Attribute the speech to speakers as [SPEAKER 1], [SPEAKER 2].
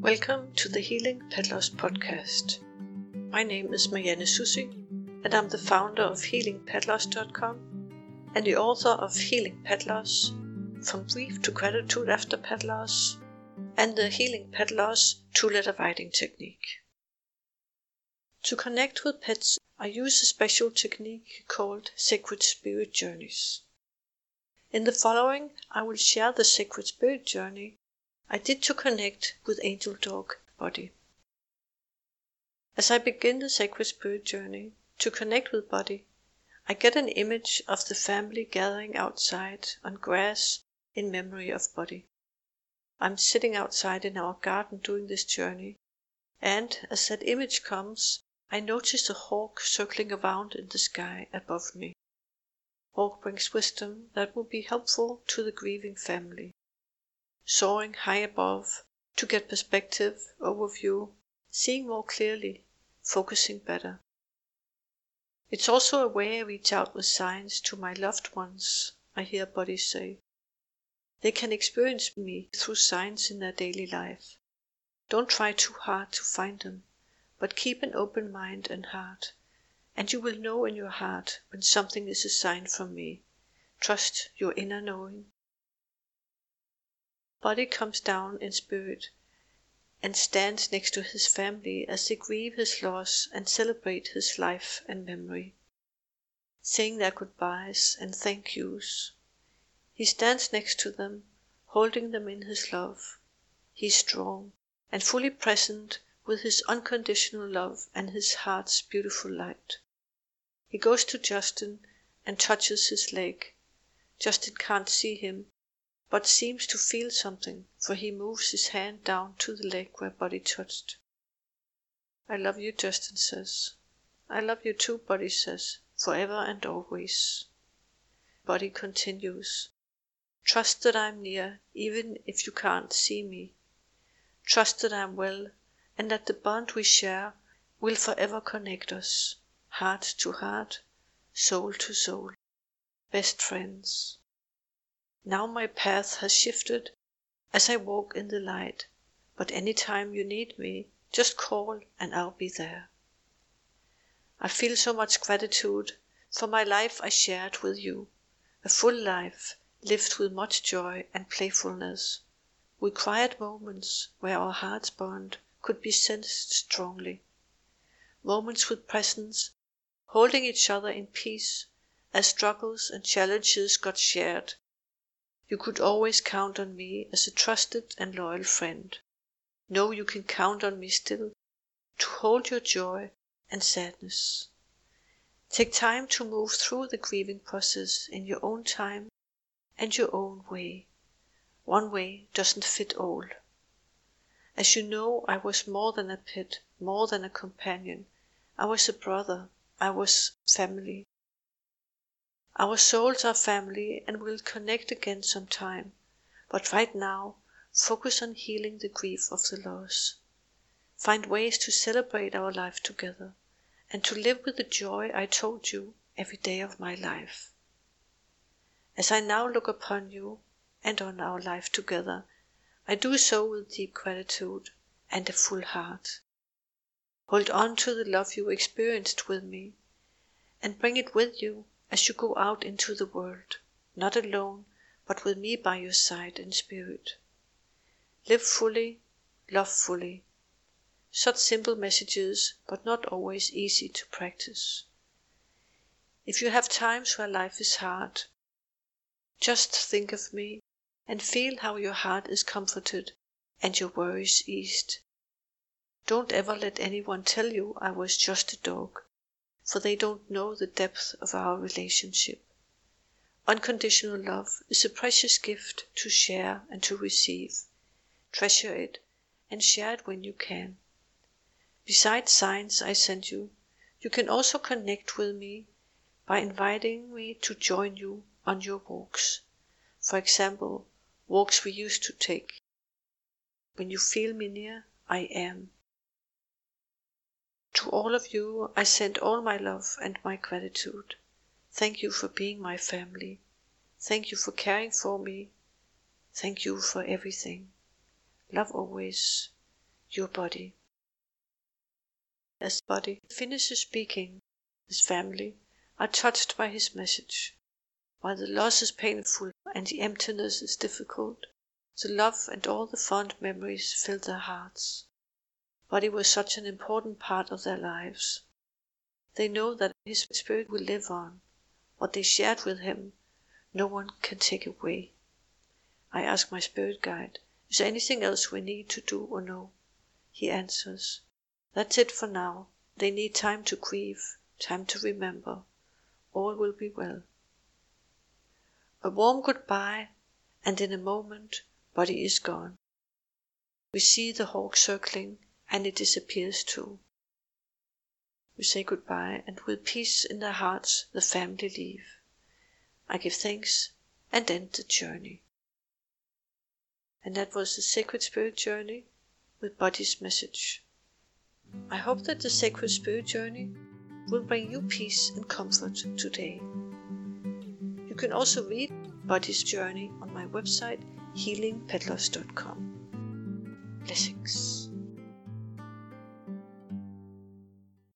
[SPEAKER 1] Welcome to the Healing Pet Loss podcast. My name is Marianne Susi, and I'm the founder of HealingPetLoss.com and the author of Healing Pet Loss From Grief to Gratitude After Pet Loss and the Healing Pet Loss two letter writing technique. To connect with pets, I use a special technique called Sacred Spirit Journeys. In the following, I will share the Sacred Spirit Journey I did to connect with Angel Dog Buddy. As I begin the Sacred Spirit Journey to connect with Buddy, I get an image of the family gathering outside on grass in memory of Buddy. I'm sitting outside in our garden doing this journey, and as that image comes, I notice a hawk circling around in the sky above me. Hawk brings wisdom that will be helpful to the grieving family soaring high above to get perspective, overview, seeing more clearly, focusing better. It's also a way I reach out with signs to my loved ones, I hear bodies say. They can experience me through signs in their daily life. Don't try too hard to find them, but keep an open mind and heart, and you will know in your heart when something is a sign from me. Trust your inner knowing Buddy comes down in spirit and stands next to his family as they grieve his loss and celebrate his life and memory, saying their goodbyes and thank yous. He stands next to them, holding them in his love. He is strong and fully present with his unconditional love and his heart's beautiful light. He goes to Justin and touches his leg. Justin can't see him but seems to feel something, for he moves his hand down to the leg where Buddy touched. I love you, Justin says. I love you too, Buddy says, forever and always. Buddy continues. Trust that I'm near, even if you can't see me. Trust that I'm well, and that the bond we share will forever connect us, heart to heart, soul to soul, best friends. Now my path has shifted as I walk in the light, but any time you need me, just call and I'll be there. I feel so much gratitude for my life I shared with you, a full life lived with much joy and playfulness, with quiet moments where our hearts' bond could be sensed strongly, moments with presence, holding each other in peace as struggles and challenges got shared you could always count on me as a trusted and loyal friend. Know you can count on me still to hold your joy and sadness. Take time to move through the grieving process in your own time and your own way. One way doesn't fit all. As you know, I was more than a pet, more than a companion. I was a brother, I was family. Our souls are family and will connect again some time, but right now focus on healing the grief of the loss. Find ways to celebrate our life together and to live with the joy I told you every day of my life. As I now look upon you and on our life together, I do so with deep gratitude and a full heart. Hold on to the love you experienced with me and bring it with you as you go out into the world, not alone, but with me by your side in spirit. Live fully, love fully. Such simple messages, but not always easy to practice. If you have times where life is hard, just think of me and feel how your heart is comforted and your worries eased. Don't ever let anyone tell you I was just a dog for they don't know the depth of our relationship. Unconditional love is a precious gift to share and to receive. Treasure it and share it when you can. Besides signs I send you, you can also connect with me by inviting me to join you on your walks. For example, walks we used to take. When you feel me near, I am. To all of you I send all my love and my gratitude. Thank you for being my family. Thank you for caring for me. Thank you for everything. Love always. your Buddy. As Buddy finishes speaking, his family are touched by his message. While the loss is painful and the emptiness is difficult, the love and all the fond memories fill their hearts. Buddy was such an important part of their lives. They know that his spirit will live on. What they shared with him, no one can take away. I ask my spirit guide, is there anything else we need to do or know? He answers, That's it for now. They need time to grieve, time to remember. All will be well. A warm goodbye, and in a moment Buddy is gone. We see the hawk circling, and it disappears too. We say goodbye, and with peace in their hearts the family leave. I give thanks and end the journey. And that was the Sacred Spirit Journey with Buddy's message. I hope that the Sacred Spirit Journey will bring you peace and comfort today. You can also read Buddy's journey on my website HealingPetLoss.com. Blessings.